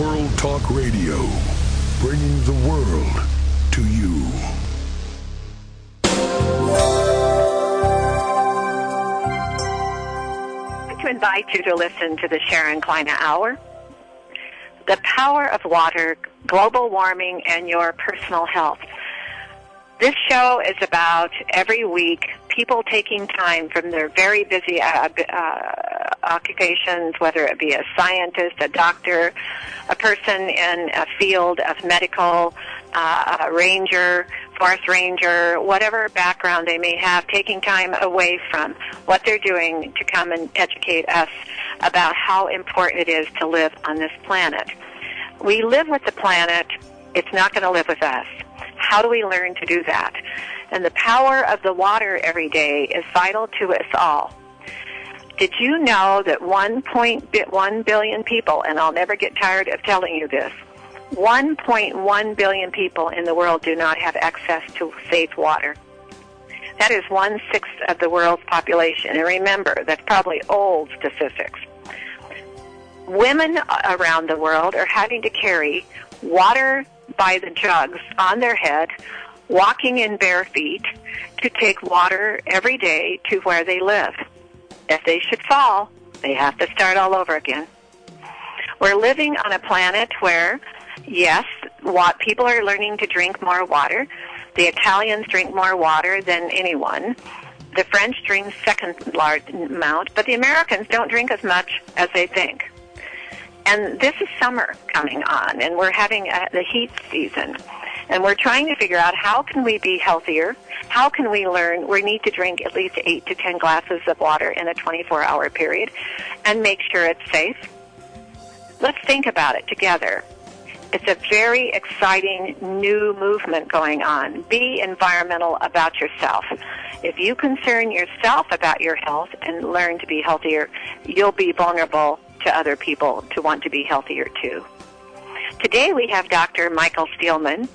World Talk Radio, bringing the world to you. I'd like to invite you to listen to the Sharon Kleyne Hour. The power of water, global warming, and your personal health. This show is about every week people taking time from their very busy uh, uh, occupations, whether it be a scientist, a doctor, a person in a field of medical, uh, a ranger, forest ranger, whatever background they may have, taking time away from what they're doing to come and educate us about how important it is to live on this planet. We live with the planet, it's not going to live with us. How do we learn to do that? And the power of the water every day is vital to us all. Did you know that 1.1 billion people, and I'll never get tired of telling you this, 1.1 billion people in the world do not have access to safe water. That is one sixth of the world's population. And remember, that's probably old statistics. Women around the world are having to carry water by the jugs on their head, walking in bare feet to take water every day to where they live. If they should fall, they have to start all over again. We're living on a planet where, yes, what people are learning to drink more water. The Italians drink more water than anyone. The French drink second large amount, but the Americans don't drink as much as they think. And this is summer coming on, and we're having a, the heat season. And we're trying to figure out how can we be healthier? How can we learn? We need to drink at least 8 to 10 glasses of water in a 24 hour period and make sure it's safe. Let's think about it together. It's a very exciting new movement going on. Be environmental about yourself. If you concern yourself about your health and learn to be healthier, you'll be vulnerable to other people to want to be healthier too. Today we have Dr. Michael Steelman,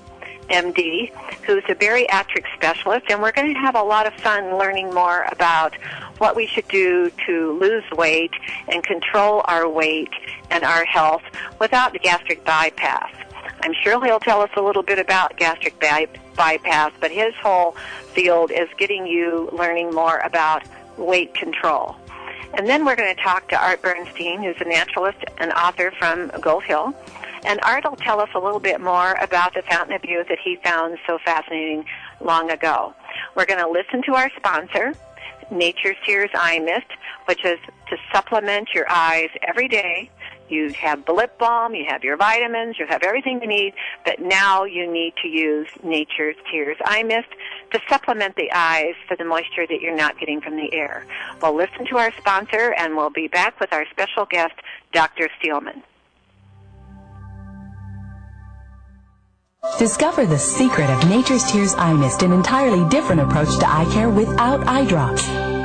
MD, who's a bariatric specialist, and we're going to have a lot of fun learning more about what we should do to lose weight and control our weight and our health without the gastric bypass. I'm sure he'll tell us a little bit about gastric by- bypass, but his whole field is getting you learning more about weight control. And then we're going to talk to Art Bernstein, who's a naturalist and author from Gold Hill. And Art will tell us a little bit more about the fountain of youth that he found so fascinating long ago. We're going to listen to our sponsor, Nature's Tears Eye Mist, which is to supplement your eyes every day. You have the lip balm, you have your vitamins, you have everything you need, but now you need to use Nature's Tears Eye Mist to supplement the eyes for the moisture that you're not getting from the air. We'll listen to our sponsor and we'll be back with our special guest, Dr. Steelman. Discover the secret of Nature's Tears Eye Mist, an entirely different approach to eye care without eye drops.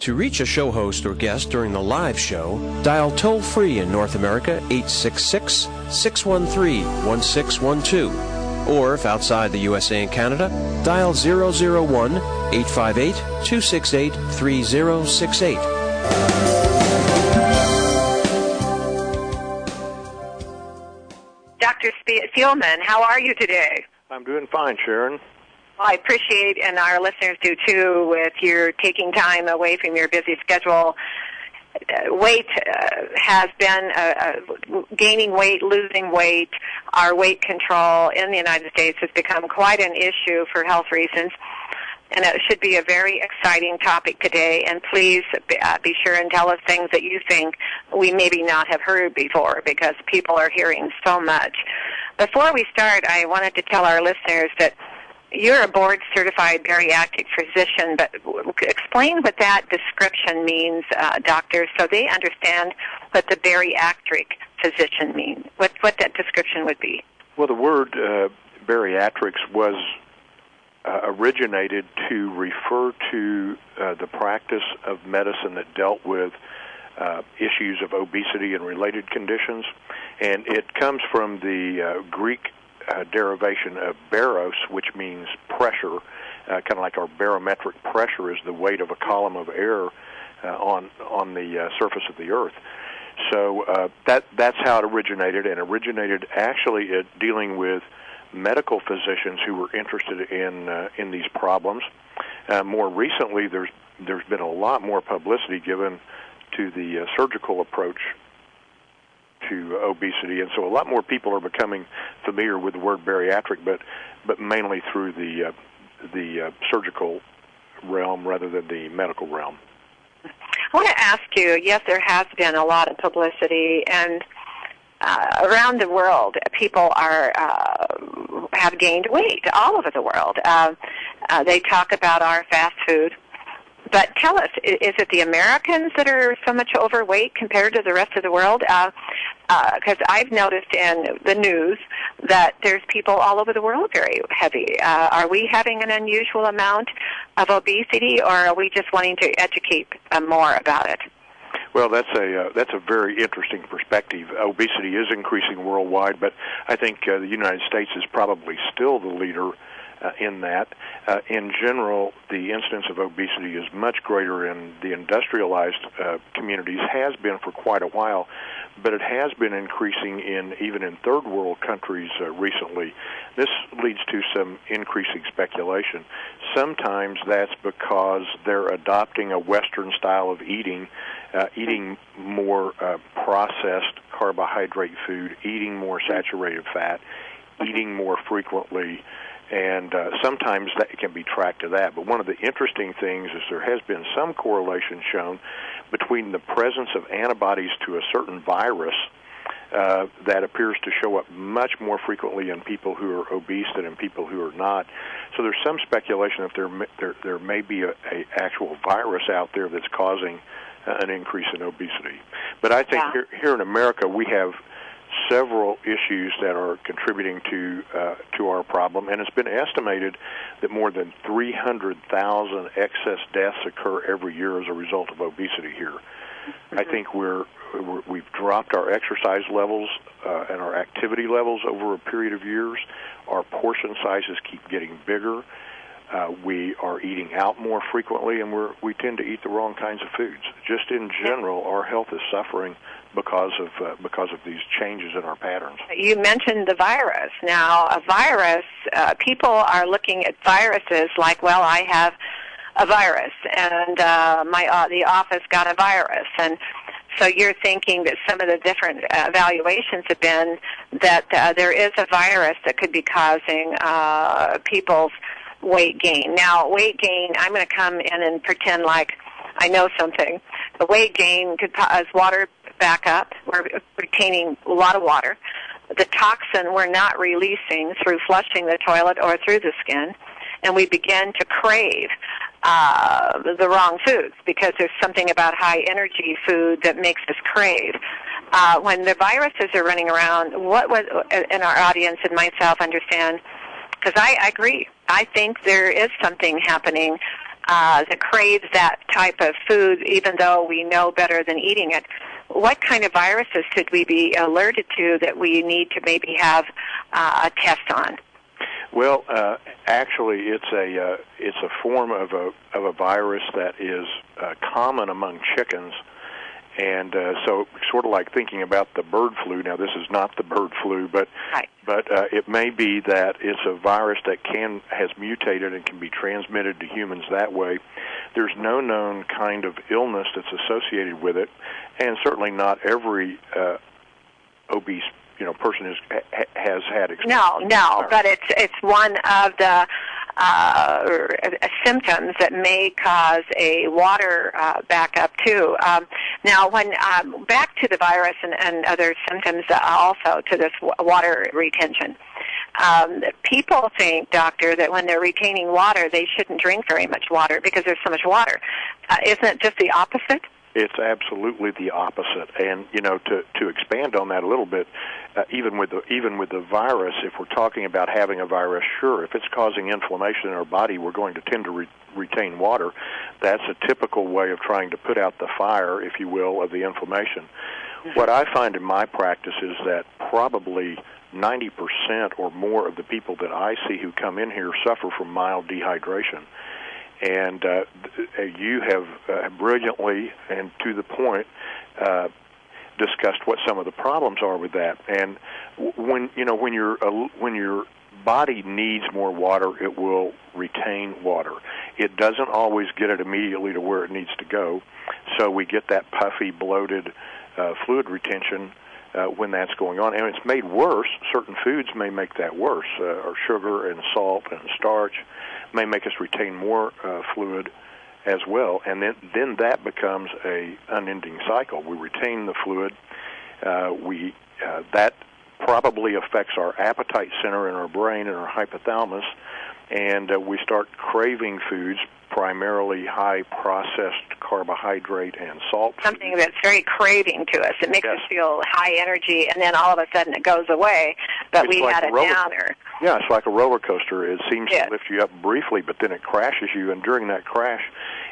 To reach a show host or guest during the live show, dial toll free in North America 866 613 1612. Or if outside the USA and Canada, dial 001 858 268 3068. Dr. Steelman, how are you today? I'm doing fine, Sharon. I appreciate, and our listeners do too, with your taking time away from your busy schedule. Uh, weight uh, has been uh, uh, gaining weight, losing weight. Our weight control in the United States has become quite an issue for health reasons. And it should be a very exciting topic today. And please uh, be sure and tell us things that you think we maybe not have heard before because people are hearing so much. Before we start, I wanted to tell our listeners that you're a board certified bariatric physician, but explain what that description means, uh, doctor, so they understand what the bariatric physician means, what, what that description would be. Well, the word uh, bariatrics was uh, originated to refer to uh, the practice of medicine that dealt with uh, issues of obesity and related conditions, and it comes from the uh, Greek uh, derivation of baros, which means pressure, uh, kind of like our barometric pressure is the weight of a column of air uh, on on the uh, surface of the Earth. So that that's how it originated, and originated actually at dealing with medical physicians who were interested in in these problems. More recently, there's there's been a lot more publicity given to the surgical approach to obesity, and so a lot more people are becoming familiar with the word bariatric, but but mainly through the uh, the uh, surgical realm rather than the medical realm. I want to ask you. Yes, there has been a lot of publicity, and uh, around the world, people are uh, have gained weight all over the world. Uh, uh, they talk about our fast food but tell us, is it the Americans that are so much overweight compared to the rest of the world? Because uh, uh, I've noticed in the news that there's people all over the world very heavy. Uh, are we having an unusual amount of obesity, or are we just wanting to educate uh, more about it? Well, that's a uh, that's a very interesting perspective. Obesity is increasing worldwide, but I think uh, the United States is probably still the leader uh, in that. Uh, in general, the incidence of obesity is much greater in the industrialized uh, communities, has been for quite a while, but it has been increasing in even in third world countries uh, recently. This leads to some increasing speculation. Sometimes that's because they're adopting a Western style of eating, uh, eating more uh, processed carbohydrate food, eating more saturated fat, eating more frequently and uh, sometimes that can be tracked to that. But one of the interesting things is there has been some correlation shown between the presence of antibodies to a certain virus uh, that appears to show up much more frequently in people who are obese than in people who are not. So there's some speculation that there there, there may be a, a actual virus out there that's causing uh, an increase in obesity. But I think yeah. here, here in America we have several issues that are contributing to uh, to our problem, and it's been estimated that more than 300,000 excess deaths occur every year as a result of obesity here. Mm-hmm. I think we're, we're we've dropped our exercise levels uh, and our activity levels over a period of years. Our portion sizes keep getting bigger. Uh, we are eating out more frequently, and we're we tend to eat the wrong kinds of foods. Just in general, our health is suffering because of uh, because of these changes in our patterns. You mentioned the virus. Now, a virus, uh, people are looking at viruses like, well, I have a virus, and uh, my uh, the office got a virus, and so you're thinking that some of the different uh, evaluations have been that uh, there is a virus that could be causing uh, people's weight gain. Now, weight gain, I'm going to come in and pretend like I know something. The weight gain could cause water back up. We're retaining a lot of water. The toxin we're not releasing through flushing the toilet or through the skin, and we begin to crave uh, the wrong foods because there's something about high energy food that makes us crave. Uh, when the viruses are running around, what was, in our audience and myself understand, because I, I agree, I think there is something happening uh, that craves that type of food, even though we know better than eating it what kind of viruses should we be alerted to that we need to maybe have uh, a test on? Well, uh, actually, it's a uh, it's a form of a of a virus that is uh, common among chickens, and uh, so sort of like thinking about the bird flu. Now, this is not the bird flu, but right. but uh, it may be that it's a virus that can has mutated and can be transmitted to humans that way. There's no known kind of illness that's associated with it, and certainly not every uh, obese you know person is ha, has had experience. No, no, but it's it's one of the symptoms that may cause a water uh, backup too. Um, now, when um, back to the virus and, and other symptoms uh, also to this water retention. Um, people think, doctor, that when they're retaining water, they shouldn't drink very much water because there's so much water. Uh, isn't it just the opposite? It's absolutely the opposite. And you know, to to expand on that a little bit, uh, even with the even with the virus, if we're talking about having a virus, sure, if it's causing inflammation in our body, we're going to tend to re- retain water. That's a typical way of trying to put out the fire, if you will, of the inflammation. What I find in my practice is that probably 90% or more of the people that I see who come in here suffer from mild dehydration. And uh, you have uh, brilliantly and to the point uh, discussed what some of the problems are with that. And when you know when your uh, when your body needs more water, it will retain water. It doesn't always get it immediately to where it needs to go, so we get that puffy, bloated uh, fluid retention uh, when that's going on. And it's made worse. Certain foods may make that worse, uh, or sugar and salt and starch may make us retain more uh, fluid as well. And then then that becomes a unending cycle. We retain the fluid. Uh, we uh, that probably affects our appetite center in our brain and our hypothalamus, and uh, we start craving foods primarily high processed carbohydrate and salt. Something that's very craving to us. It makes yes. us feel high energy, and then all of a sudden it goes away. But it's we like had a roller, downer. Yeah, it's like a roller coaster. It seems Yes. to lift you up briefly, but then it crashes you, and during that crash,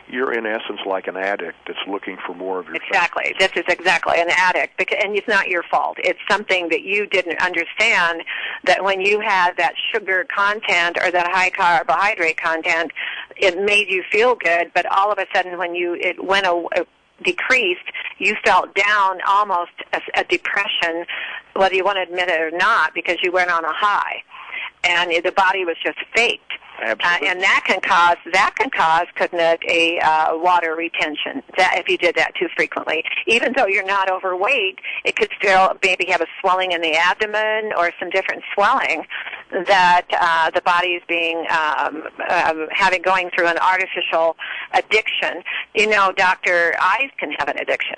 you're in essence like an addict that's looking for more of your. Exactly. This is exactly an addict, and it's not your fault. It's something that you didn't understand. That when you had that sugar content or that high carbohydrate content, it made you feel good. But all of a sudden, when you it went a, decreased, you felt down, almost a, a depression, whether you want to admit it or not, because you went on a high, and the body was just faked. Uh, and that can cause that can cause couldn't a uh, water retention that if you did that too frequently. Even though you're not overweight it could still maybe have a swelling in the abdomen or some different swelling that uh, the body is being um, um, having going through an artificial addiction. You know doctor eyes can have an addiction.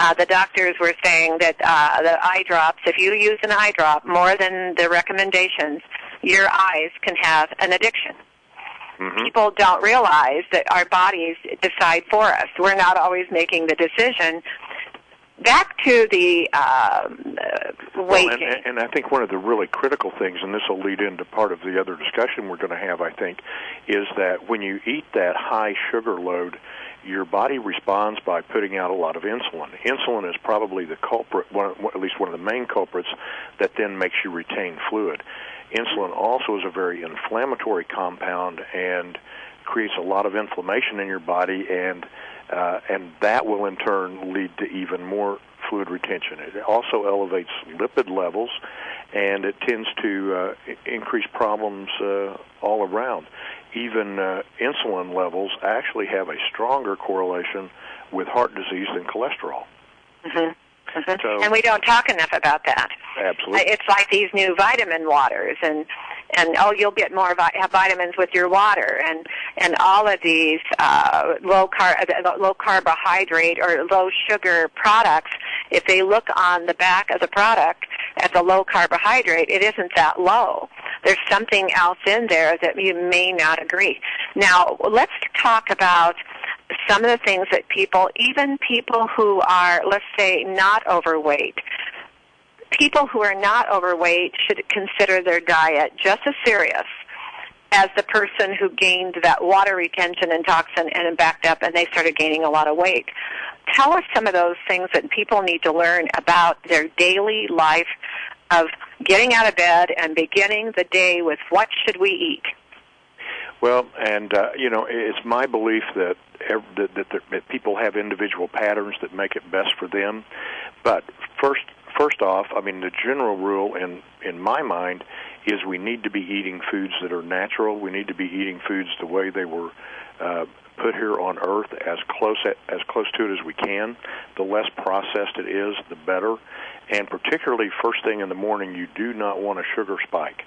Uh, the doctors were saying that uh, the eye drops, if you use an eye drop more than the recommendations, your eyes can have an addiction. Mhm. People don't realize that our bodies decide for us. We're not always making the decision. Back to the um, uh, weight Well, and, gain. and I think one of the really critical things, and this will lead into part of the other discussion we're going to have, I think, is that when you eat that high sugar load, your body responds by putting out a lot of insulin. Insulin is probably the culprit, one, one- at least one of the main culprits, that then makes you retain fluid. Insulin also is a very inflammatory compound and creates a lot of inflammation in your body, and uh, and that will in turn lead to even more fluid retention. It also elevates lipid levels, and it tends to uh, increase problems uh, all around. Even uh, insulin levels actually have a stronger correlation with heart disease than cholesterol. Mhm. Mhm. So- and we don't talk enough about that. Absolutely. It's like these new vitamin waters, and and oh, you'll get more vi- have vitamins with your water, and and all of these uh, low car uh, low carbohydrate or low sugar products. If they look on the back of the product at the low carbohydrate, it isn't that low. There's something else in there that you may not agree. Now, let's talk about some of the things that people, even people who are, let's say, not overweight, people who are not overweight should consider their diet just as serious as the person who gained that water retention and toxin and backed up and they started gaining a lot of weight. Tell us some of those things that people need to learn about their daily life of getting out of bed and beginning the day with what should we eat. Well, and uh, you know, it's my belief that ev- that, that, there- that people have individual patterns that make it best for them. But first, first off, I mean, the general rule in in my mind is we need to be eating foods that are natural. We need to be eating foods the way they were uh, put here on Earth, as close as close to it as we can. The less processed it is, the better. And particularly first thing in the morning, you do not want a sugar spike.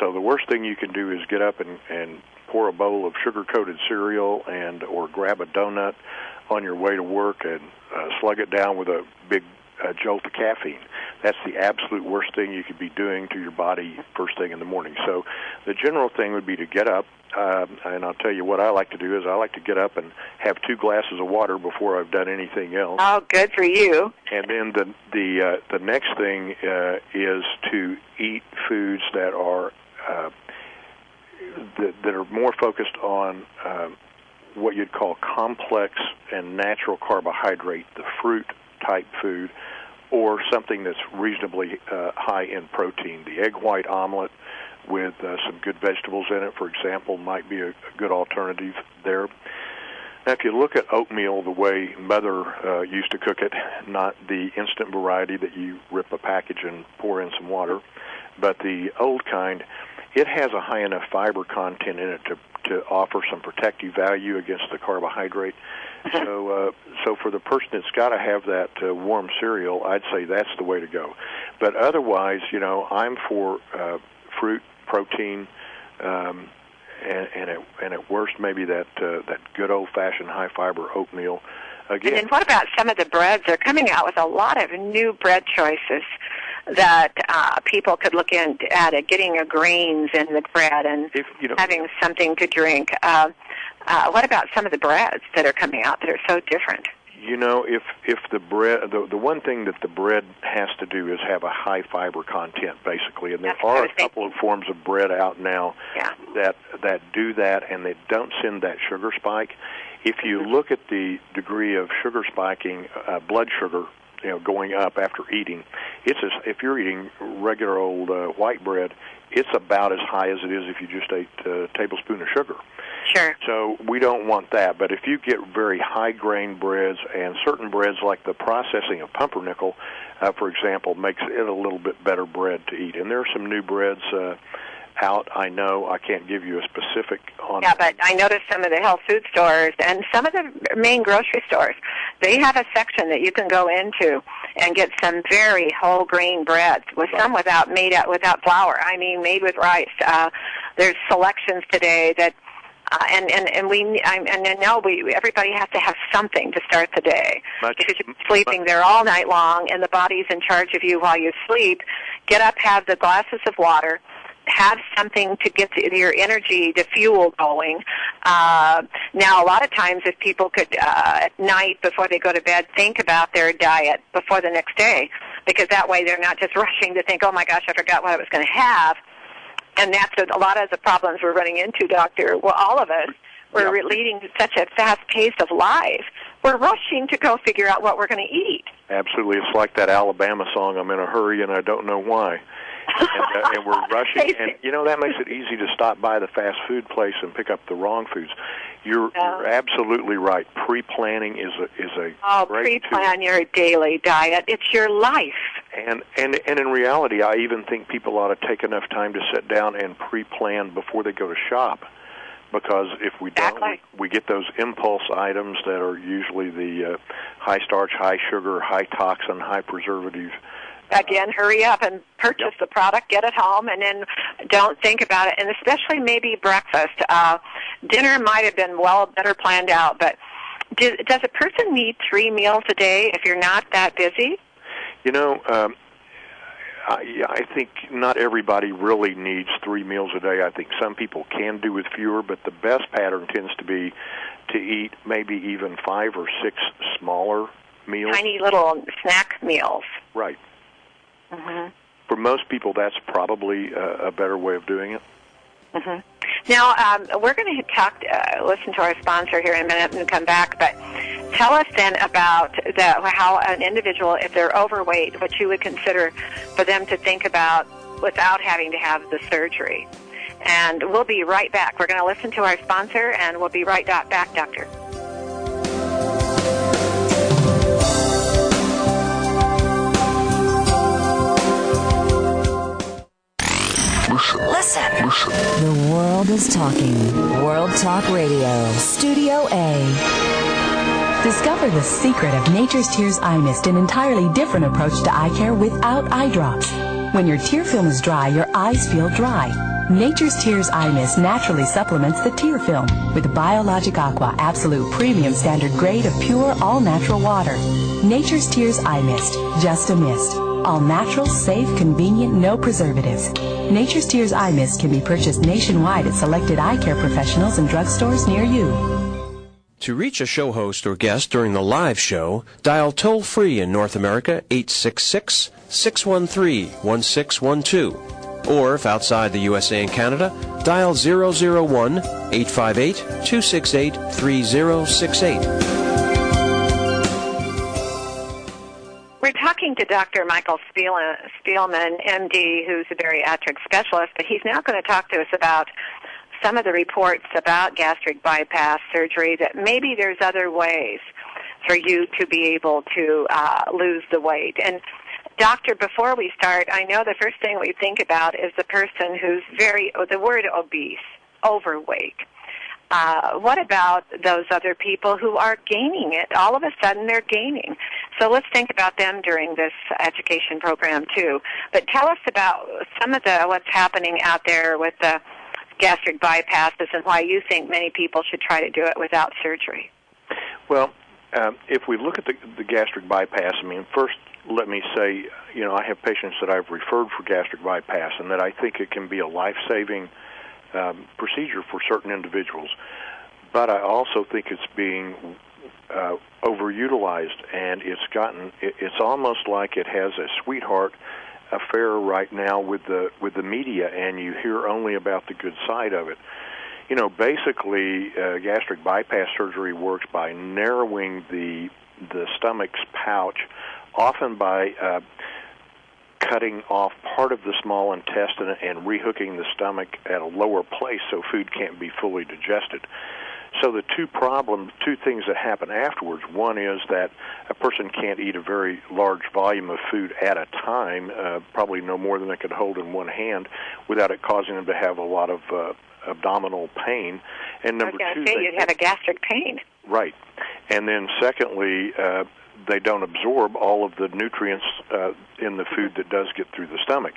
So the worst thing you can do is get up and, and pour a bowl of sugar-coated cereal and or grab a donut on your way to work and uh, slug it down with a big uh, jolt of caffeine. That's the absolute worst thing you could be doing to your body first thing in the morning. So the general thing would be to get up, uh, and I'll tell you what I like to do is I like to get up and have two glasses of water before I've done anything else. Oh, good for you. And then the the uh, the next thing uh, is to eat foods that are uh, that, that are more focused on uh, what you'd call complex and natural carbohydrate, the fruit type food, or something that's reasonably uh, high in protein. The egg white omelet with uh, some good vegetables in it, for example, might be a, a good alternative there. Now, if you look at oatmeal the way Mother uh, used to cook it, not the instant variety that you rip a package and pour in some water, but the old kind, it has a high enough fiber content in it to to offer some protective value against the carbohydrate. so, uh, so for the person that's got to have that uh, warm cereal, I'd say that's the way to go. But otherwise, you know, I'm for uh, fruit, protein, um, and, and at and at worst maybe that uh, that good old fashioned high fiber oatmeal. Again, And then what about some of the breads? They're coming out with a lot of new bread choices that uh, people could look in at it, getting a grains in the bread and if you know, having something to drink. Uh, uh, what about some of the breads that are coming out that are so different? you know, if if the bread, the the one thing that the bread has to do is have a high fiber content, basically, and there That's are a couple of forms of bread out now Yeah. that that do that, and they don't send that sugar spike. If you look at the degree of sugar spiking, uh, blood sugar, you know, going up after eating, it's as if you're eating regular old uh, white bread, it's about as high as it is if you just ate a tablespoon of sugar. Sure. So we don't want that. But if you get very high grain breads and certain breads like the processing of pumpernickel, uh, for example, makes it a little bit better bread to eat. And there are some new breads uh, out. I know I can't give you a specific on. Yeah, but I noticed some of the health food stores and some of the main grocery stores, they have a section that you can go into and get some very whole grain breads with some without made out without flour. I mean, made with rice. Uh, there's selections today that. Uh, and and and we I, and I know we everybody has to have something to start the day Much- because you're sleeping there all night long and the body's in charge of you while you sleep. Get up, have the glasses of water, have something to get the, your energy, the fuel going. Uh, now, a lot of times, if people could uh, at night before they go to bed think about their diet before the next day, because that way they're not just rushing to think, "Oh my gosh, I forgot what I was going to have." And that's a, a lot of the problems we're running into, Doctor. Well, all of us. We're Yeah. leading such a fast pace of life. We're rushing to go figure out what we're going to eat. Absolutely, it's like that Alabama song. I'm in a hurry and I don't know why. And, uh, and we're rushing, and you know that makes it easy to stop by the fast food place and pick up the wrong foods. You're, Yeah. you're absolutely right. Pre-planning is a is a Oh, pre-plan your daily diet. It's your life. And and and in reality, I even think people ought to take enough time to sit down and pre-plan before they go to shop, because if we don't, Exactly. we, we get those impulse items that are usually the uh, high starch, high sugar, high toxin, high preservative. Again, hurry up and purchase Yep. the product, get it home, and then don't think about it. And especially maybe breakfast. Uh, dinner might have been well better planned out, but do, does a person need three meals a day if you're not that busy? You know, um, I, I think not everybody really needs three meals a day. I think some people can do with fewer, but the best pattern tends to be to eat maybe even five or six smaller meals. Tiny little snack meals. Right. Hmm For most people, that's probably a, a better way of doing it. hmm Now, um, we're going to talk, uh, listen to our sponsor here in a minute and come back, but tell us then about the, how an individual, if they're overweight, what you would consider for them to think about without having to have the surgery. And we'll be right back. We're going to listen to our sponsor, and we'll be right back, Doctor. Talking. World Talk Radio. Studio A. Discover the secret of Nature's Tears Eye Mist, an entirely different approach to eye care without eye drops. When your tear film is dry, your eyes feel dry. Nature's Tears Eye Mist naturally supplements the tear film with Biologic Aqua Absolute Premium Standard Grade of pure, all natural water. Nature's Tears Eye Mist, just a mist. All natural, safe, convenient, no preservatives. Nature's Tears Eye Mist can be purchased nationwide at selected eye care professionals and drugstores near you. To reach a show host or guest during the live show, dial toll free in North America 866 613 1612. Or if outside the USA and Canada, dial 001 858 268 3068. We're talking to Dr. Michael Spielman, MD, who's a bariatric specialist, but he's now going to talk to us about some of the reports about gastric bypass surgery that maybe there's other ways for you to be able to uh, lose the weight. And doctor, before we start, I know the first thing we think about is the person who's very, the word obese, overweight. Uh, what about those other people who are gaining it? All of a sudden they're gaining. So let's think about them during this education program too. But tell us about some of the what's happening out there with the gastric bypasses and why you think many people should try to do it without surgery. Well, um, if we look at the, the gastric bypass, I mean, first let me say, you know, I have patients that I've referred for gastric bypass, and that I think it can be a life-saving um, procedure for certain individuals. But I also think it's being uh, overutilized, and it's gotten. It, it's almost like it has a sweetheart affair right now with the with the media, and you hear only about the good side of it. You know, basically, uh, gastric bypass surgery works by narrowing the the stomach's pouch, often by uh, cutting off part of the small intestine and rehooking the stomach at a lower place so food can't be fully digested. So the two problems, two things that happen afterwards. One is that a person can't eat a very large volume of food at a time, uh, probably no more than they could hold in one hand, without it causing them to have a lot of uh, abdominal pain. And number two, say they- you'd have a gastric pain. Right. And then secondly, uh, they don't absorb all of the nutrients uh, in the food that does get through the stomach.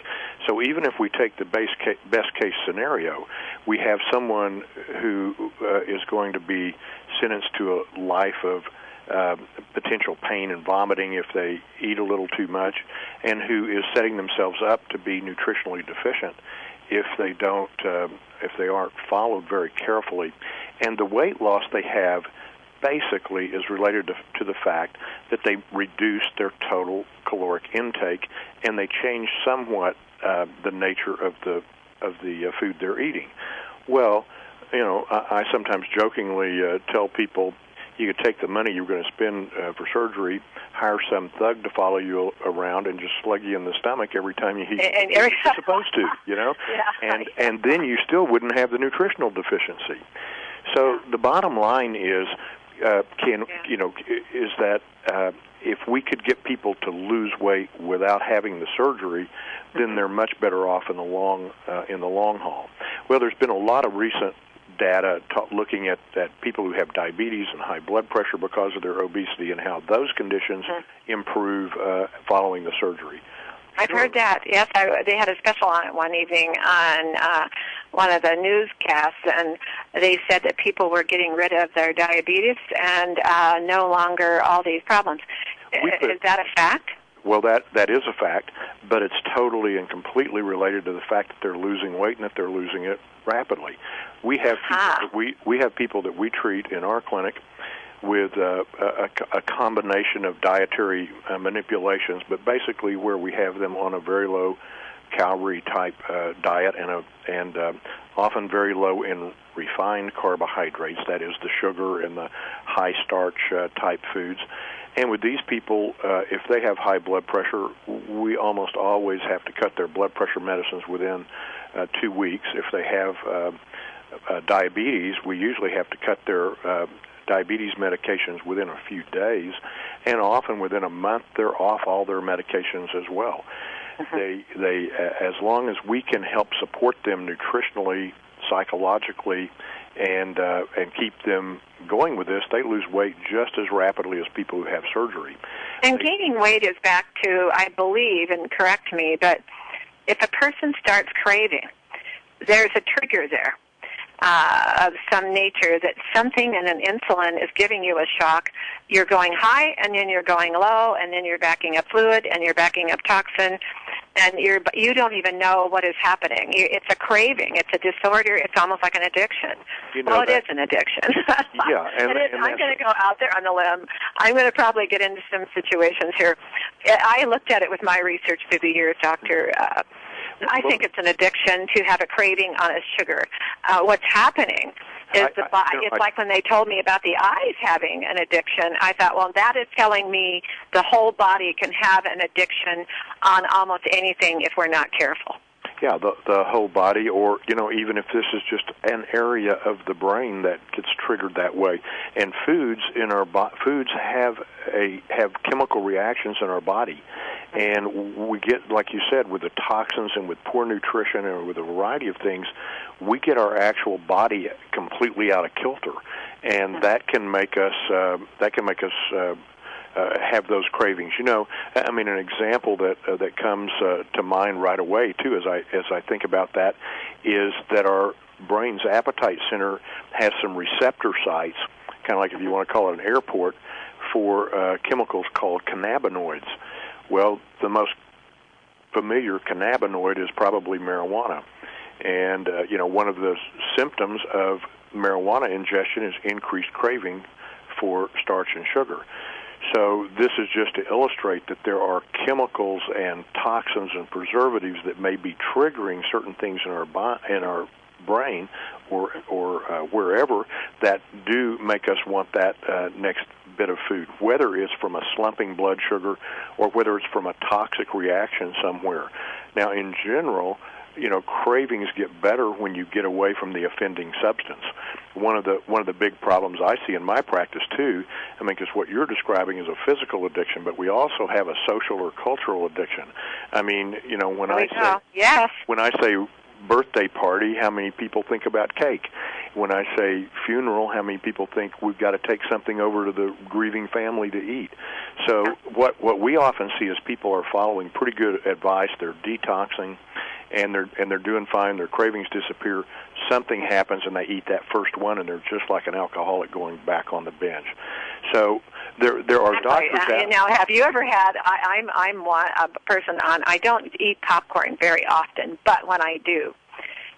So even if we take the base best case scenario, we have someone who uh, is going to be sentenced to a life of uh, potential pain and vomiting if they eat a little too much, and who is setting themselves up to be nutritionally deficient if they don't uh, if they aren't followed very carefully. And the weight loss they have basically is related to, to the fact that they reduced their total caloric intake and they changed somewhat uh, the nature of the of the uh, food they're eating. Well, you know, I, I sometimes jokingly uh, tell people you could take the money you're going to spend uh, for surgery, hire some thug to follow you around, and just slug you in the stomach every time you eat. And- and you're supposed to, you know, Yeah. and and then you still wouldn't have the nutritional deficiency. So the bottom line is, uh, can you know, is that uh, if we could get people to lose weight without having the surgery, then they're much better off in the long uh, in the long haul. Well, there's been a lot of recent data ta looking at, at people who have diabetes and high blood pressure because of their obesity and how those conditions improve uh, following the surgery. I've heard that. Yes, I, they had a special on it one evening on uh, one of the newscasts, and they said that people were getting rid of their diabetes and uh, no longer all these problems. Put- Is that a fact? Well, that that is a fact, but it's totally and completely related to the fact that they're losing weight and that they're losing it rapidly. We have people that we we have people that we treat in our clinic with uh, a, a combination of dietary uh, manipulations, but basically where we have them on a very low calorie type uh, diet and a and uh, often very low in refined carbohydrates. That is the sugar and the high starch uh, type foods. And with these people, uh, if they have high blood pressure, we almost always have to cut their blood pressure medicines within uh, two weeks. If they have uh, uh, diabetes, we usually have to cut their uh, diabetes medications within a few days, and often within a month they're off all their medications as well. They they uh, as long as we can help support them nutritionally, psychologically, and uh, and keep them going with this, they lose weight just as rapidly as people who have surgery. And gaining weight is back to, I believe, and correct me, but if a person starts craving, there's a trigger there uh, of some nature that something in an insulin is giving you a shock. You're going high, and then you're going low, and then you're backing up fluid, and you're backing up toxin, and you're you don't even know what is happening. It's a craving. It's a disorder. It's almost like an addiction. You know well, it that- is an addiction. Yeah, and- It is. and I'm going to go out there on the limb. I'm going to probably get into some situations here. I looked at it with my research through the years, Doctor. Uh, I think it's an addiction to have a craving on a sugar. Uh, what's happening is I- the I- body. no, it's I- like when they told me about the eyes having an addiction. I thought, well, that is telling me the whole body can have an addiction on almost anything if we're not careful. Yeah, the the whole body, or you know, even if this is just an area of the brain that gets triggered that way. And foods in our bo- foods have a have chemical reactions in our body, and we get, like you said, with the toxins and with poor nutrition and with a variety of things, we get our actual body completely out of kilter, and that can make us uh, that can make us. Uh, uh, have those cravings. You know, I mean, an example that uh, that comes uh, to mind right away too, as I as I think about that, is that our brain's appetite center has some receptor sites, kind of like if you want to call it an airport, for uh, chemicals called cannabinoids. Well, the most familiar cannabinoid is probably marijuana, and uh, you know, one of the symptoms of marijuana ingestion is increased craving for starch and sugar. So this is just to illustrate that there are chemicals and toxins and preservatives that may be triggering certain things in our bi- in our brain or or uh, wherever that do make us want that uh, next bit of food, whether it's from a slumping blood sugar or whether it's from a toxic reaction somewhere. Now, in general, you know, cravings get better when you get away from the offending substance. One of the one of the big problems I see in my practice too, I mean, because what you're describing is a physical addiction, but we also have a social or cultural addiction. I mean, you know, when I say. Yes. when I say birthday party, how many people think about cake? When I say funeral, how many people think we've got to take something over to the grieving family to eat? So what what we often see is people are following pretty good advice. They're detoxing, and they're and they're doing fine. Their cravings disappear. Something happens, and they eat that first one, and they're just like an alcoholic going back on the bench. So there there are doctors Uh, out. now, have you ever had? I, I'm I'm one a person on. I don't eat popcorn very often, but when I do,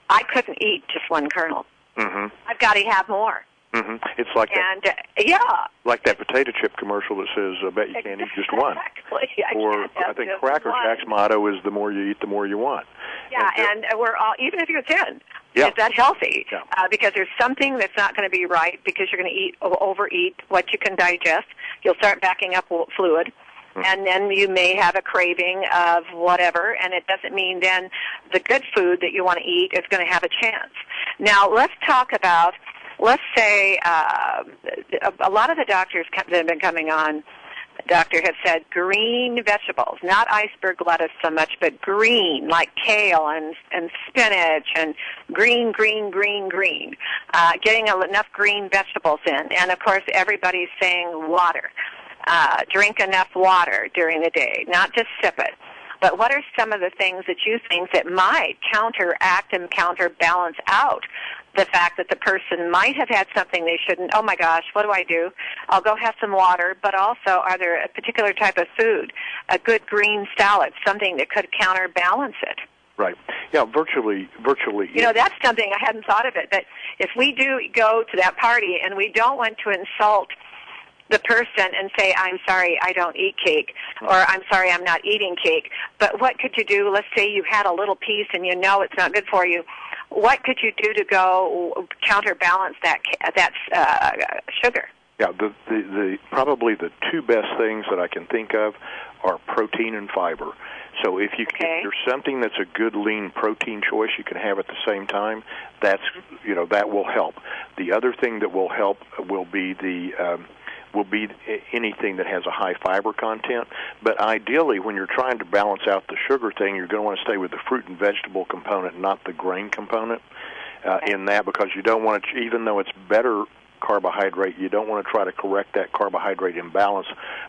I couldn't eat just one kernel. hmm I've got to have more. Hmm It's like that, uh, yeah, like that potato chip commercial that says, "I bet you can't eat just one." Exactly. I or I think Cracker one. Jack's motto is the more you eat, the more you want. Yeah, And and we're all even if you're thin, Yeah. is that healthy? Yeah. Uh, because there's something that's not going to be right because you're going to eat overeat what you can digest. You'll start backing up fluid. Hmm. And then you may have a craving of whatever, and it doesn't mean then the good food that you want to eat is going to have a chance. Now, let's talk about, let's say, uh, a, a lot of the doctors that have been coming on doctor have said green vegetables, not iceberg lettuce so much, but green, like kale and and spinach and green, green, green, green. Uh, getting enough green vegetables in, and of course everybody's saying water. Uh, drink enough water during the day, not just sip it. But what are some of the things that you think that might counteract and counterbalance out the fact that the person might have had something they shouldn't? Oh my gosh, what do I do? I'll go have some water, but also are there a particular type of food, a good green salad, something that could counterbalance it? Right. Yeah. Virtually. Virtually. You know, that's something I hadn't thought of it. But if we do go to that party and we don't want to insult the person and say, I'm sorry, I don't eat cake, or I'm sorry, I'm not eating cake. But what could you do? Let's say you had a little piece and you know it's not good for you. What could you do to go counterbalance that ca- that uh, sugar? Yeah. The, the the probably the two best things that I can think of are protein and fiber. So if you Okay. if there's something that's a good lean protein choice you can have at the same time, that's you know that will help. The other thing that will help will be the um, will be anything that has a high fiber content. But ideally, when you're trying to balance out the sugar thing, you're going to want to stay with the fruit and vegetable component, not the grain component. Uh, in that, because you don't want to, even though it's better carbohydrate, you don't want to try to correct that carbohydrate imbalance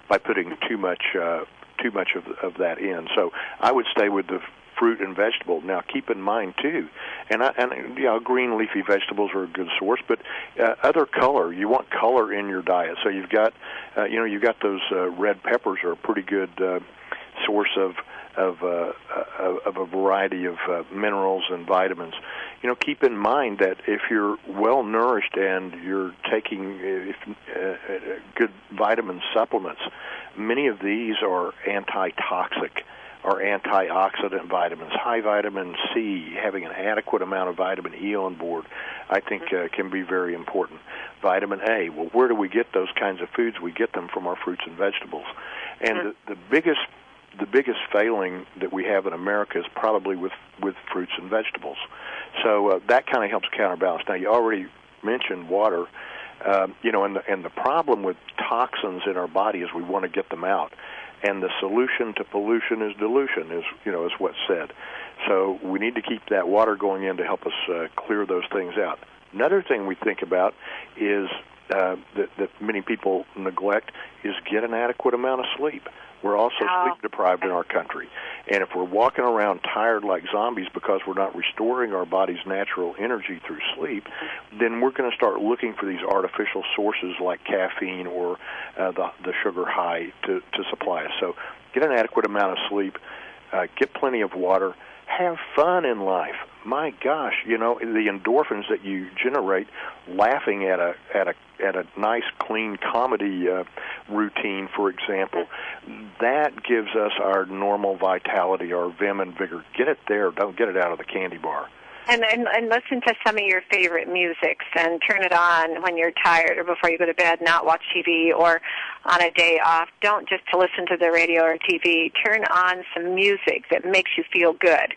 by putting too much uh, too much of, of that in. So I would stay with the fruit and vegetable. Now, keep in mind too, and I, and yeah, green leafy vegetables are a good source, but uh, other color. You want color in your diet. So you've got, uh, you know, you've got those uh, red peppers are a pretty good uh, source of of uh, uh, of a variety of uh, minerals and vitamins. You know, keep in mind that if you're well nourished and you're taking uh, if, uh, uh, good vitamin supplements, many of these are antitoxic or antioxidant vitamins. High vitamin C, having an adequate amount of vitamin E on board, I think uh, can be very important. Vitamin A, well, where do we get those kinds of foods? We get them from our fruits and vegetables. And the, the biggest the biggest failing that we have in America is probably with with fruits and vegetables. So uh, that kind of helps counterbalance. Now you already mentioned water. Um, you know, and the, and the problem with toxins in our body is we want to get them out, and the solution to pollution is dilution, is you know, is what's said. So we need to keep that water going in to help us uh, clear those things out. Another thing we think about is uh, that, that many people neglect is get an adequate amount of sleep. We're also Oh. sleep deprived in our country. And if we're walking around tired like zombies because we're not restoring our body's natural energy through sleep, then we're going to start looking for these artificial sources like caffeine or uh, the, the sugar high to, to supply us. So get an adequate amount of sleep, uh, get plenty of water, have fun in life. My gosh, you know the endorphins that you generate laughing at a at a at a nice clean comedy uh, routine, for example, that gives us our normal vitality, our vim and vigor. Get it there. Don't get it out of the candy bar. And, and and listen to some of your favorite musics and turn it on when you're tired or before you go to bed. Not watch TV or on a day off. Don't just to listen to the radio or TV. Turn on some music that makes you feel good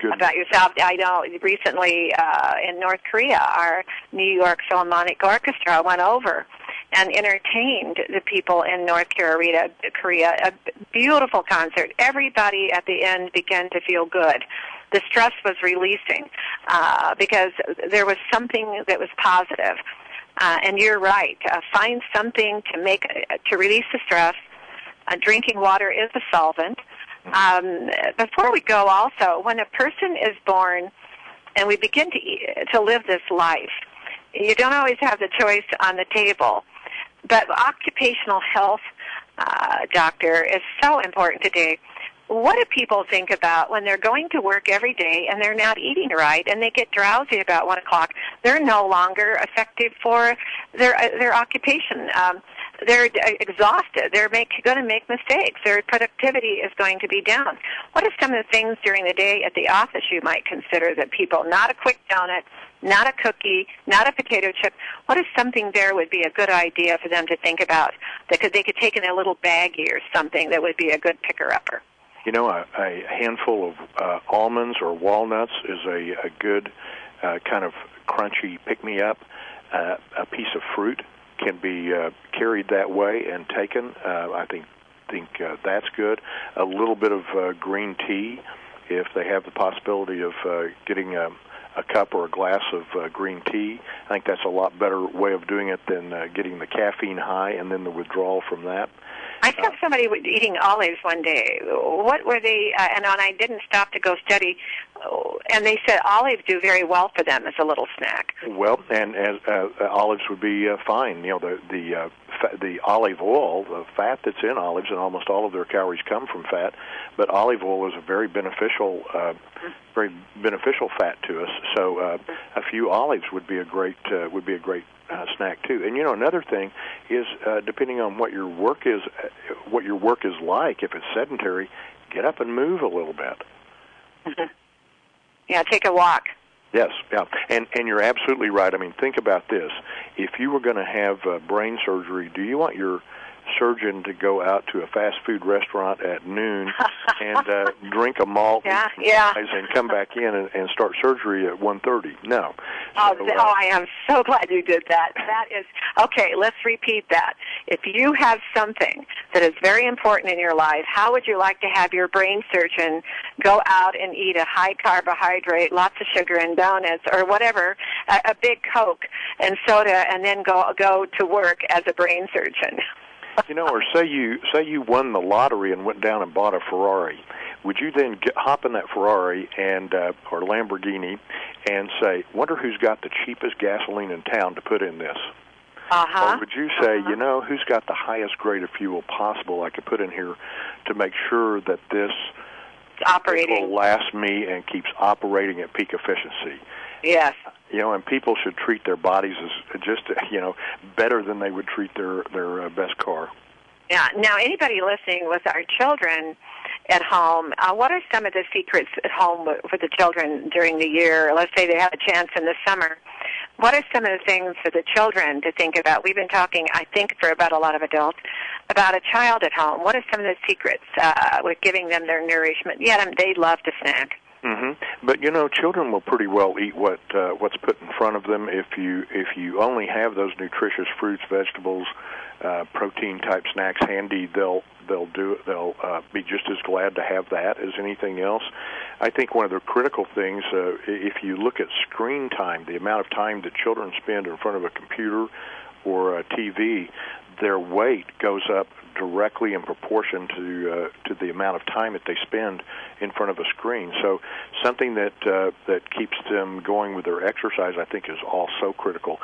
good. about yourself. I know recently uh, in North Korea, our New York Philharmonic Orchestra went over and entertained the people in North Korea. Korea, a beautiful concert. Everybody at the end began to feel good. The stress was releasing uh, because there was something that was positive. Uh, and you're right. Uh, find something to make to release the stress. Uh, drinking water is a solvent. Um, before we go, also, when a person is born and we begin to e- to live this life, you don't always have the choice on the table. But occupational health, uh, doctor, is so important today. What do people think about when they're going to work every day and they're not eating right and they get drowsy about one o'clock? They're no longer effective for their uh, their occupation. Um, they're uh, exhausted. They're make, going to make mistakes. Their productivity is going to be down. What are some of the things during the day at the office you might consider that people, not a quick donut, not a cookie, not a potato chip, what is something there would be a good idea for them to think about that could, they could take in a little baggie or something that would be a good picker-upper? You know, a, a handful of uh, almonds or walnuts is a, a good uh, kind of crunchy pick-me-up. Uh, a piece of fruit can be uh, carried that way and taken. Uh, I think think uh, that's good. A little bit of uh, green tea, if they have the possibility of uh, getting a, a cup or a glass of uh, green tea. I think that's a lot better way of doing it than uh, getting the caffeine high and then the withdrawal from that. I saw somebody eating olives one day. What were they? Uh, and I didn't stop to go study, and they said olives do very well for them as a little snack. Well, and as uh, uh, olives would be uh, fine. You know, the the uh, fa- the olive oil, the fat that's in olives, and almost all of their calories come from fat. But olive oil is a very beneficial, uh, very beneficial fat to us. So uh, a few olives would be a great uh, would be a great uh, snack too. And you know, another thing is uh, depending on what your work is, uh, what your work is like. If it's sedentary, get up and move a little bit. Yeah, take a walk. Yes, yeah, and and you're absolutely right. I mean, think about this: if you were going to have uh, brain surgery, do you want your surgeon to go out to a fast food restaurant at noon and uh, drink a malt Yeah, some yeah. and come back in and, and start surgery at one thirty? No. Oh, So, uh, oh, I am so glad you did that. That is okay. Let's repeat that. If you have something that is very important in your life, how would you like to have your brain surgeon go out and eat a high carbohydrate, lots of sugar and donuts, or whatever, a, a big Coke and soda, and then go go to work as a brain surgeon? You know, or say you say you won the lottery and went down and bought a Ferrari. Would you then get, hop in that Ferrari and uh, or Lamborghini and say, "Wonder who's got the cheapest gasoline in town to put in this"? Uh huh. Or would you say, you know, who's got the highest grade of fuel possible I could put in here to make sure that this operating. Will last me and keeps operating at peak efficiency. Yes. You know, and people should treat their bodies as just you know better than they would treat their their uh, best car. Yeah. Now, anybody listening with our children at home, uh, what are some of the secrets at home for the children during the year? Let's say they have a chance in the summer. What are some of the things for the children to think about? We've been talking, I think, for about a lot of adults about a child at home. What are some of the secrets uh, with giving them their nourishment? Yeah, they love to snack. Mm-hmm. But you know, children will pretty well eat what uh, what's put in front of them. If you if you only have those nutritious fruits, vegetables, uh, protein type snacks handy, they'll they'll do they'll uh, be just as glad to have that as anything else. I think one of the critical things, uh, if you look at screen time, the amount of time that children spend in front of a computer or a TV, their weight goes up directly in proportion to uh, to the amount of time that they spend in front of a screen. So something that uh, that keeps them going with their exercise, I think, is also critical.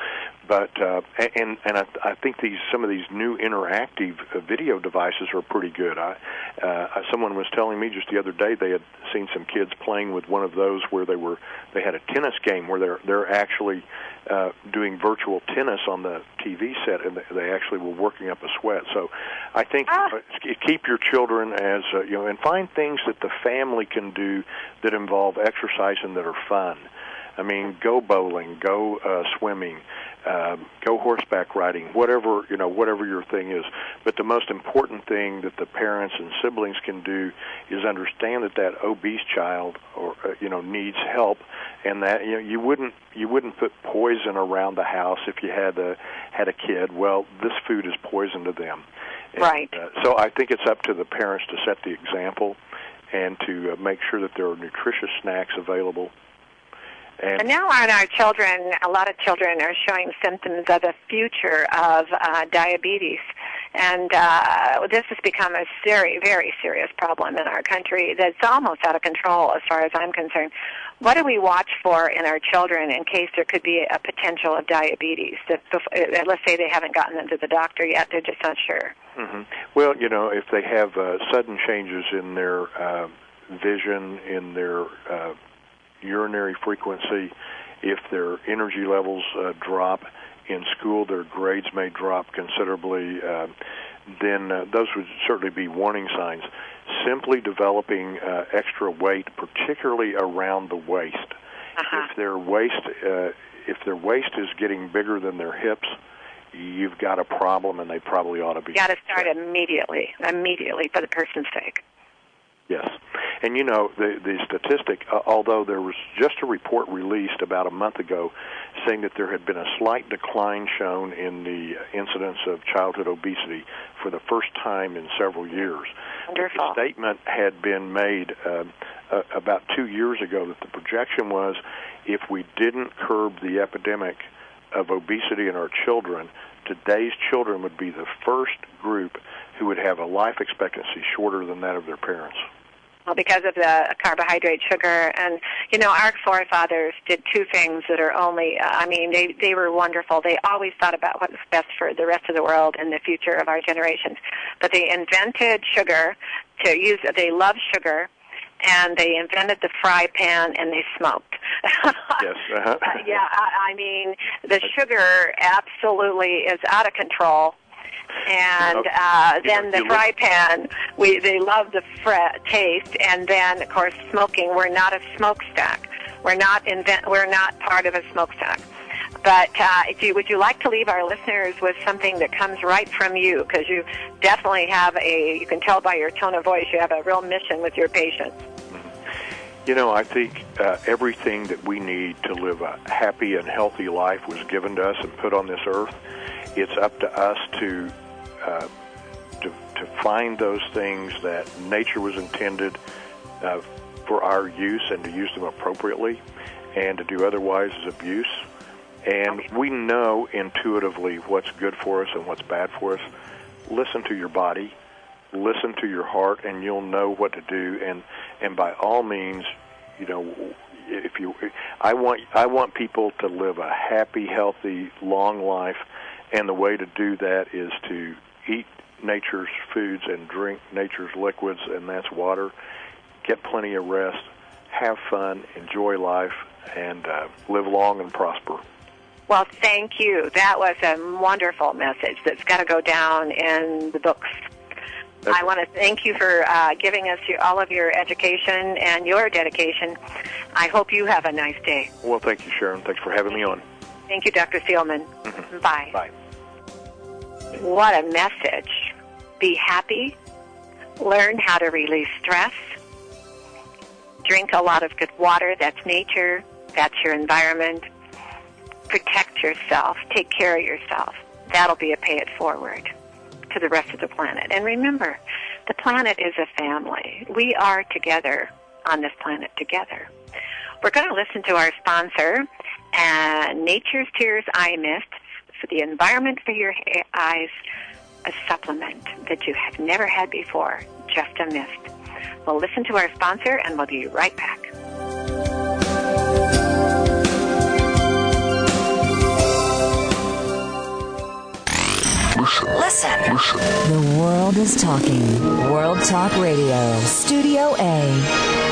But uh, and and I, I think these some of these new interactive uh, video devices are pretty good. I, uh, someone was telling me just the other day they had seen some kids playing with one of those where they were they had a tennis game where they're they're actually uh, doing virtual tennis on the TV set, and they actually were working up a sweat. So, I think ah. Uh, keep your children as uh, you know, and find things that the family can do that involve exercise and that are fun. I mean, go bowling, go uh, swimming, uh, go horseback riding, whatever you know, whatever your thing is. But the most important thing that the parents and siblings can do is understand that that obese child, or uh, you know, needs help, and that you know, you wouldn't you wouldn't put poison around the house if you had a had a kid. Well, this food is poison to them. Right. Uh, so I think it's up to the parents to set the example and to uh, make sure that there are nutritious snacks available and, and now on our children, a lot of children are showing symptoms of the future of uh, diabetes. And uh, this has become a very, very serious problem in our country that's almost out of control as far as I'm concerned. What do we watch for in our children in case there could be a potential of diabetes? That, uh, let's say they haven't gotten them to the doctor yet, they're just not sure. Mm-hmm. Well, you know, if they have uh, sudden changes in their uh, vision, in their uh, urinary frequency, if their energy levels uh, drop in school, their grades may drop considerably, uh, then uh, those would certainly be warning signs. Simply developing uh, extra weight, particularly around the waist. Uh-huh. If their waist, uh, if their waist is getting bigger than their hips, you've got a problem, and they probably ought to be. Got to start immediately, immediately for the person's sake. Yes. And you know, the the statistic, uh, although there was just a report released about a month ago saying that there had been a slight decline shown in the incidence of childhood obesity for the first time in several years. Wonderful. The statement had been made uh, uh, about two years ago that the projection was if we didn't curb the epidemic of obesity in our children, today's children would be the first group who would have a life expectancy shorter than that of their parents because of the carbohydrate, sugar, and you know our forefathers did two things that are only. Uh, I mean, they they were wonderful. They always thought about what was best for the rest of the world and the future of our generations. But they invented sugar to use. They loved sugar. And they invented the fry pan, and they smoked. yes. Uh-huh. yeah, I, I mean, the sugar absolutely is out of control and uh, then the fry pan. We they love the fr- taste, and then of course smoking. We're not a smokestack. We're not invent. We're not part of a smokestack. But uh, if you, would you like to leave our listeners with something that comes right from you? Because you definitely have a. You can tell by your tone of voice you have a real mission with your patients. You know, I think uh, everything that we need to live a happy and healthy life was given to us and put on this earth. It's up to us to uh, to, to find those things that nature was intended uh, for our use and to use them appropriately, and to do otherwise is abuse. And we know intuitively what's good for us and what's bad for us. Listen to your body, listen to your heart, and you'll know what to do. And and by all means, you know, if you, I want I want people to live a happy, healthy, long life, and the way to do that is to eat nature's foods and drink nature's liquids, and that's water. get plenty of rest, have fun, enjoy life, and uh, live long and prosper. Well, thank you. That was a wonderful message that's got to go down in the books. That's I want to thank you for uh, giving us your, all of your education and your dedication. I hope you have a nice day. Well, thank you, Sharon. Thanks for having me on. Thank you, Dr. Seelman. Bye. Bye. What a message. Be happy. Learn how to release stress. Drink a lot of good water. That's nature. That's your environment. Protect yourself. Take care of yourself. That'll be a pay it forward to the rest of the planet. And remember, the planet is a family. We are together on this planet together. We're going to listen to our sponsor, uh, Nature's Tears Eye Mist for the environment for your eyes, a supplement that you have never had before, just a mist. We'll listen to our sponsor and we'll be right back. Listen. The world is talking. World Talk Radio. Studio A.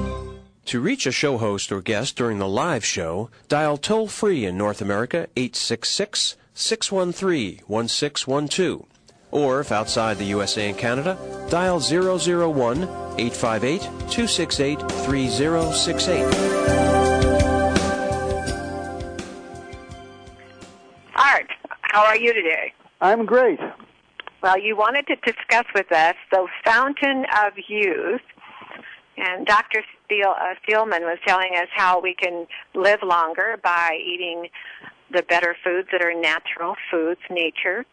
To reach a show host or guest during the live show, dial toll free in North America 866 613 1612. Or if outside the USA and Canada, dial 001 858 268 3068. Art, how are you today? I'm great. Well, you wanted to discuss with us the fountain of youth, and Dr. Steel, uh, Steelman was telling us how we can live longer by eating the better foods that are natural foods, nature.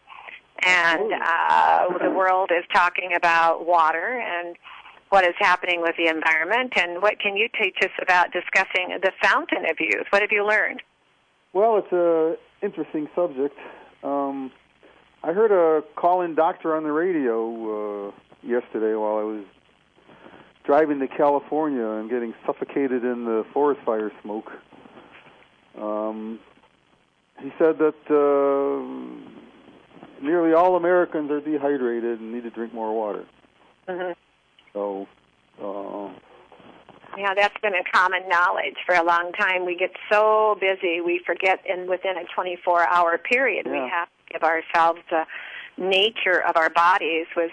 And uh, the world is talking about water and what is happening with the environment. And what can you teach us about discussing the fountain of youth? What have you learned? Well, it's a interesting subject. Um, I heard a call-in doctor on the radio uh, yesterday while I was driving to California and getting suffocated in the forest fire smoke. Um, he said that uh, nearly all Americans are dehydrated and need to drink more water. Mm-hmm. So, uh, Yeah, that's been a common knowledge for a long time. We get so busy, we forget in within a 24-hour period we have to give ourselves the nature of our bodies was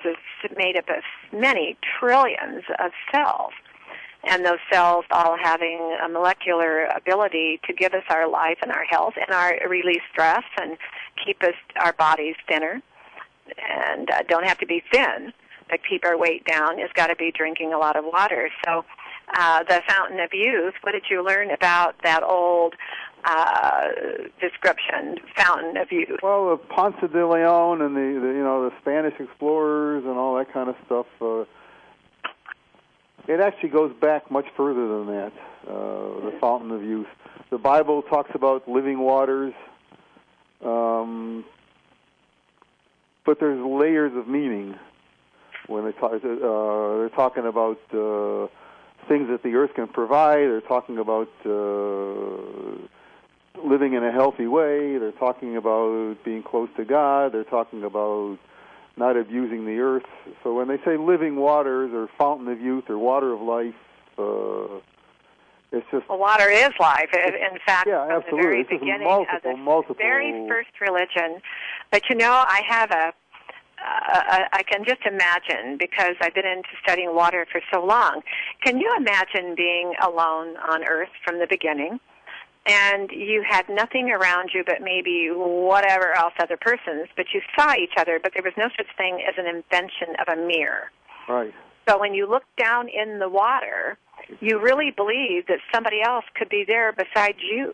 made up of many trillions of cells. And those cells all having a molecular ability to give us our life and our health and our release stress and keep us our bodies thinner and uh, don't have to be thin, but keep our weight down. Has got to be drinking a lot of water. So, uh, the fountain of youth. What did you learn about that old uh, description, fountain of youth? well, the Ponce de Leon and the, the you know the Spanish explorers and all that kind of stuff. Uh, it actually goes back much further than that. Uh, the fountain of youth. The Bible talks about living waters, um, but there's layers of meaning when they talk. Uh, they're talking about uh, things that the earth can provide. They're talking about uh, living in a healthy way. They're talking about being close to God. They're talking about not abusing the earth. So when they say living waters or fountain of youth or water of life, uh, it's just Well, water is life. In fact, Yeah, from the absolutely. very It's just beginning multiple, of the multiple- very first religion. But you know, I have a. Uh, I can just imagine because I've been into studying water for so long. Can you imagine being alone on Earth from the beginning? And you had nothing around you but maybe whatever else other persons, but you saw each other, but there was no such thing as an invention of a mirror. right. So when you look down in the water, you really believe that somebody else could be there besides you.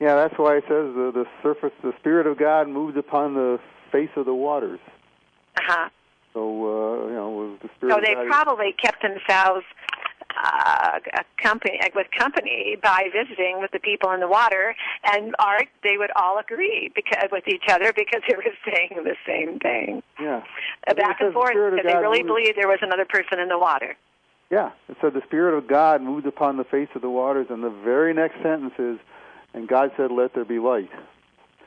Yeah, that's why it says the, the surface, the Spirit of God moved upon the face of the waters. Uh-huh. So uh, you know, the Spirit So they probably kept themselves uh, company with company by visiting with the people in the water, and art they would all agree because with each other because they were saying the same thing. Yeah. Uh, back and forth the because they God really moved- believed there was another person in the water. Yeah, it said the Spirit of God moved upon the face of the waters, and the very next sentence is, and God said, "Let there be light."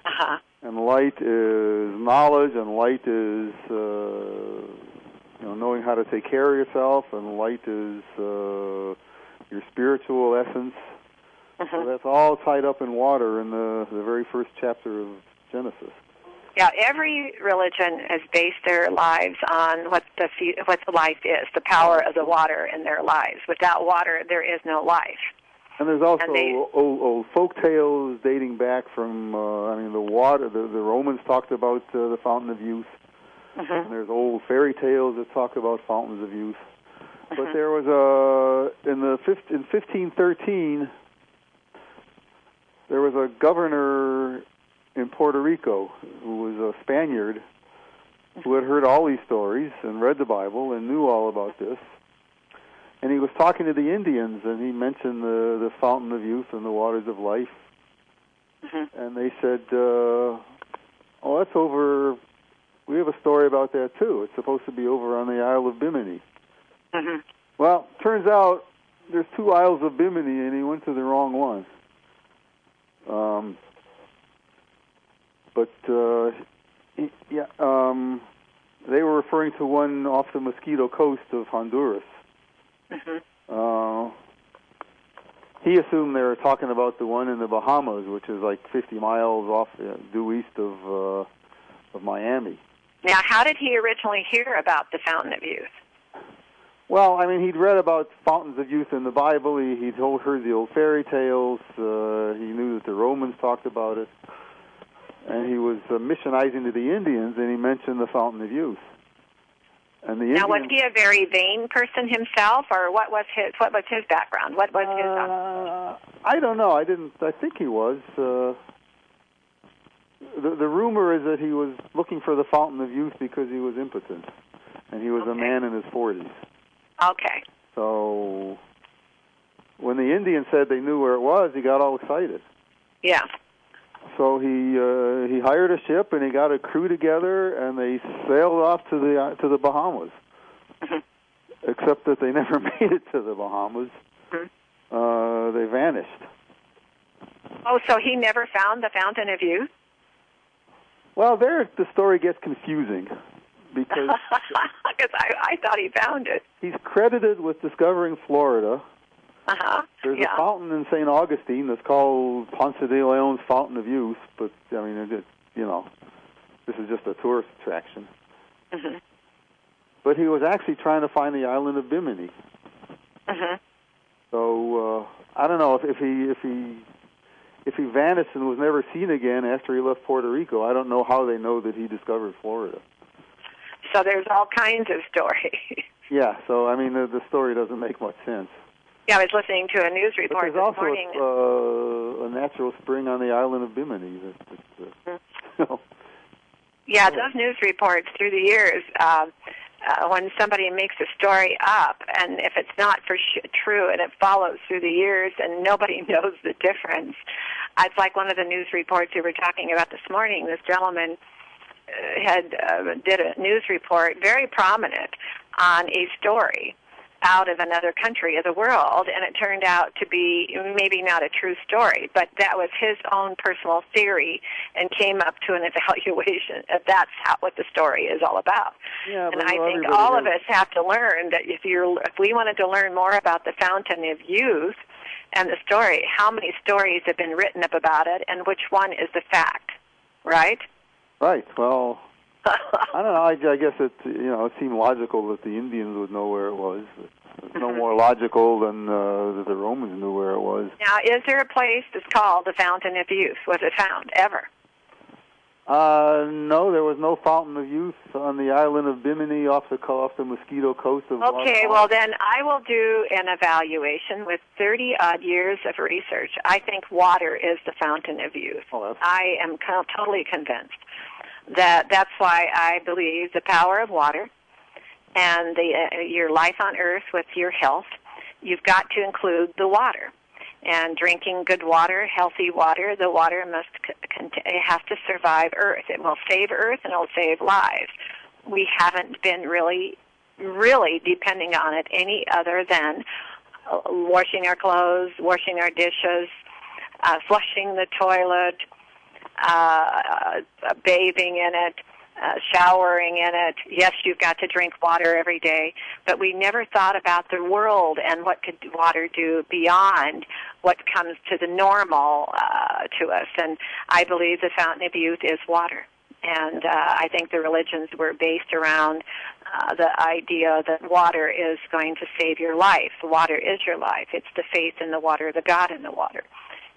Uh huh. And light is knowledge, and light is uh, you know knowing how to take care of yourself, and light is uh, your spiritual essence. So that's all tied up in water in the the very first chapter of Genesis. Yeah, every religion has based their lives on what the what the life is, the power of the water in their lives. Without water, there is no life. And there's also And they- old, old folk tales dating back from, uh, I mean, the water. The, the Romans talked about uh, the fountain of youth, hmm and there's old fairy tales that talk about fountains of youth. But Mhm. there was a in the in 1513, there was a governor in Puerto Rico who was a Spaniard who had heard all these stories and read the Bible and knew all about this. And he was talking to the Indians, and he mentioned the the fountain of youth and the waters of life. Mhm. And they said, uh, "Oh, that's over. We have a story about that too. It's supposed to be over on the Isle of Bimini." hmm Well, turns out there's two Isles of Bimini, and he went to the wrong one. Um, but uh, he- yeah, um, they were referring to one off the Mosquito Coast of Honduras. hmm Uh, he assumed they were talking about the one in the Bahamas, which is like 50 miles off uh, due east of uh, of Miami. Now, how did he originally hear about the fountain of youth? Well, I mean, he'd read about fountains of youth in the Bible. He, he'd told, heard the old fairy tales. Uh, he knew that the Romans talked about it. And he was uh, missionizing to the Indians, and he mentioned the fountain of youth. And the Now, was he a very vain person himself, or what was his what was his background? What was his? Uh, I don't know. I didn't. I think he was. Uh, the the rumor is that he was looking for the fountain of youth because he was impotent, and he was a man in his forties. okay. So when the Indians said they knew where it was, he got all excited. Yeah. So he uh, he hired a ship and he got a crew together and they sailed off to the uh, to the Bahamas. Mhm. Except that they never made it to the Bahamas. Mhm. Uh, they vanished. Oh, so he never found the fountain of youth? Well, there the story gets confusing because Because I, I thought he found it. he's credited with discovering Florida. Uh huh. There's yeah. a fountain in St. Augustine that's called Ponce de Leon's Fountain of Youth, but I mean, it, you know, this is just a tourist attraction. hmm But he was actually trying to find the island of Bimini. hmm So uh, I don't know if, if he if he if he vanished and was never seen again after he left Puerto Rico. I don't know how they know that he discovered Florida. So there's all kinds of stories. Yeah, so I mean the, the story doesn't make much sense. yeah, I was listening to a news But report there's this also morning. a, uh, a natural spring on the island of Bimini. That, that, uh, you know, Yeah, those news reports through the years, uh, uh, when somebody makes a story up, and if it's not for sh- true, and it follows through the years, and nobody knows the difference. It's like one of the news reports we were talking about this morning. This gentleman uh, had uh, did a news report, very prominent, on a story out of another country of the world, and it turned out to be maybe not a true story, but that was his own personal theory, and came up to an evaluation. that That's how, what the story is all about. yeah, and I think all of us have to learn that if you're if we wanted to learn more about the fountain of youth and the story, how many stories have been written up about it, and which one is the fact, right? Right. Well, I don't know. I, I guess it you know it seemed logical that the Indians would know where it was. It's no Mhm. more logical than uh, that the Romans knew where it was. now, is there a place that's called the Fountain of Youth? Was it found ever? Uh, no, there was no fountain of youth on the island of Bimini off the off the Mosquito Coast of Okay, well then I will do an evaluation with 30 odd years of research. I think water is the fountain of youth. Oh, I am co- totally convinced that that's why I believe the power of water and the uh, your life on earth with your health you've got to include the water. And drinking good water, healthy water, the water must it has to survive Earth. It will save Earth and it will save lives. We haven't been really, really depending on it any other than uh, washing our clothes, washing our dishes, uh, flushing the toilet, uh, bathing in it, uh, showering in it. Yes, you've got to drink water every day, but we never thought about the world and what could water do beyond what comes to the normal uh, to us. And I believe the fountain of youth is water. And uh, I think the religions were based around uh, the idea that water is going to save your life. Water is your life. It's the faith in the water, the God in the water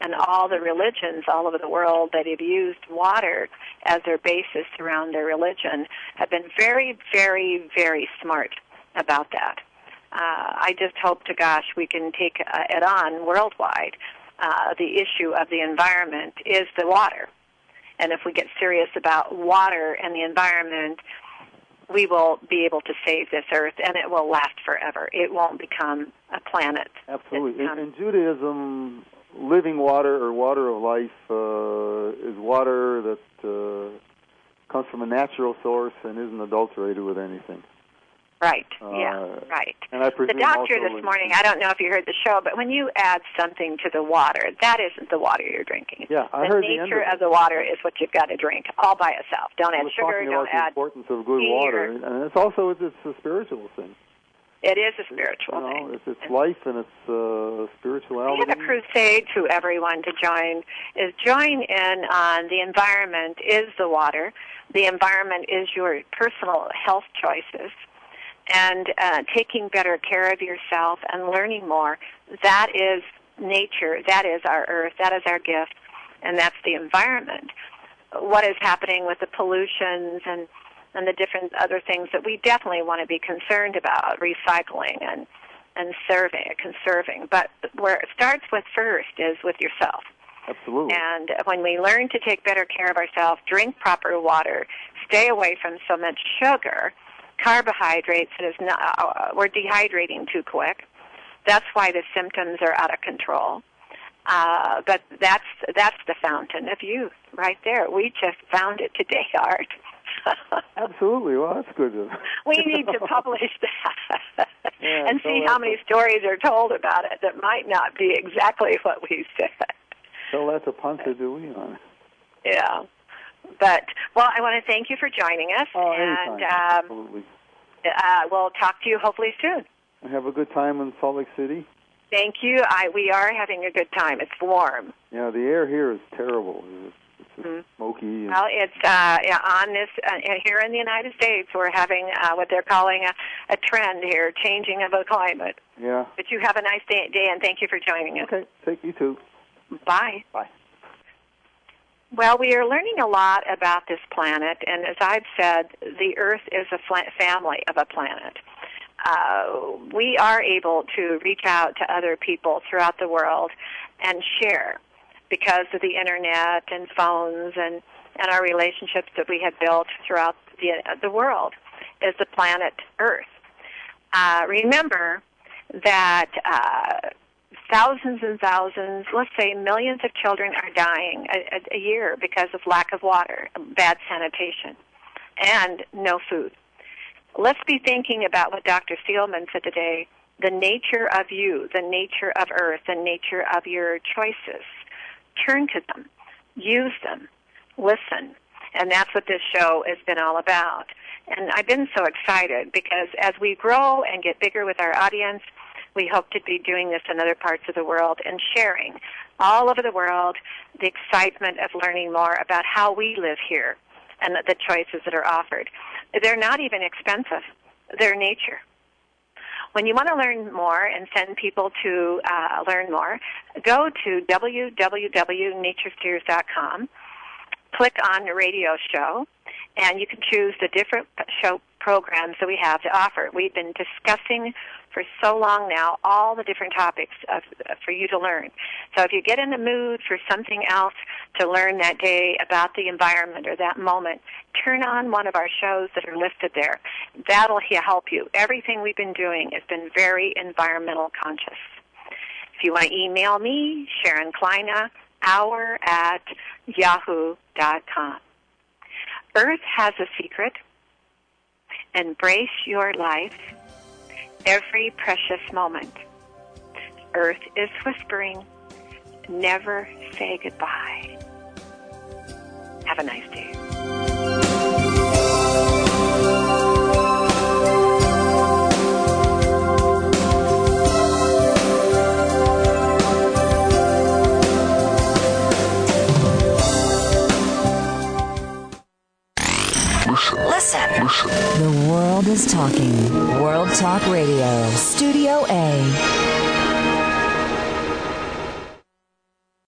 and all the religions all over the world that have used water as their basis around their religion have been very, very, very smart about that. Uh, I just hope to gosh we can take uh, it on worldwide. Uh, the issue of the environment is the water. And if we get serious about water and the environment, we will be able to save this earth and it will last forever. It won't become a planet. Absolutely. In, in Judaism, living water or water of life uh, is water that uh, comes from a natural source and isn't adulterated with anything. Right. Uh, yeah. Right. And I presume the doctor this morning. I don't know if you heard the show, but when you add something to the water, that isn't the water you're drinking. Yeah, I the heard nature the end of, the water is what you've got to drink all by itself. Don't add sugar. Don't add the importance of good water, and it's also it's, it's a spiritual thing. It is a spiritual you know, thing. It's, it's life and it's uh, spirituality. We have a crusade to everyone to join. Is join in on the environment is the water. The environment is your personal health choices, and uh, taking better care of yourself and learning more. That is nature. That is our earth. That is our gift, and that's the environment. What is happening with the pollutions and and the different other things that we definitely want to be concerned about, recycling and and serving, conserving. But where it starts with first is with yourself. Absolutely. And when we learn to take better care of ourselves, drink proper water, stay away from so much sugar, carbohydrates that is not, uh, we're dehydrating too quick. That's why the symptoms are out of control. Uh, but that's that's the fountain of youth right there. We just found it today, Art. Absolutely. Well, that's good. we need to publish that yeah, and see how many stories are told about it that might not be exactly what we said. So that's a Ponce de Leon. Yeah. But well, I want to thank you for joining us, oh, and um, Absolutely. Uh, we'll talk to you hopefully soon. Have a good time in Salt Lake City. Thank you. I we are having a good time. It's warm. Yeah, the air here is terrible. It's mm-hmm. smoky. Well, it's uh, yeah, on this uh, here in the United States. We're having uh, what they're calling a, a trend here, changing of the climate. Yeah. But you have a nice day, day and thank you for joining us. Okay, take you too. Bye. Bye. Well, we are learning a lot about this planet, and as I've said, the Earth is a family of a planet. Uh, we are able to reach out to other people throughout the world and share because of the internet and phones and, and our relationships that we have built throughout the, the world is the planet Earth. Uh, remember that uh, thousands and thousands, let's say millions of children are dying a, a, year because of lack of water, bad sanitation, and no food. Let's be thinking about what Dr. Steelman said today the nature of you, the nature of Earth, the nature of your choices turn to them, use them, listen. And that's what this show has been all about. And I've been so excited because as we grow and get bigger with our audience, we hope to be doing this in other parts of the world and sharing all over the world the excitement of learning more about how we live here and the choices that are offered. They're not even expensive. They're nature. When you want to learn more and send people to uh, learn more, go to www.naturestears.com, click on the radio show, and you can choose the different show programs that we have to offer. We've been discussing for so long now all the different topics of, uh, for you to learn. So if you get in the mood for something else to learn that day about the environment or that moment, turn on one of our shows that are listed there. That'll help you. Everything we've been doing has been very environmental conscious. If you want to email me, Sharon Kleyne, hour at yahoo.com. Earth has a secret. Embrace your life every precious moment. Earth is whispering, never say goodbye. Have a nice day. Listen. listen The world is talking. World Talk Radio. Studio A.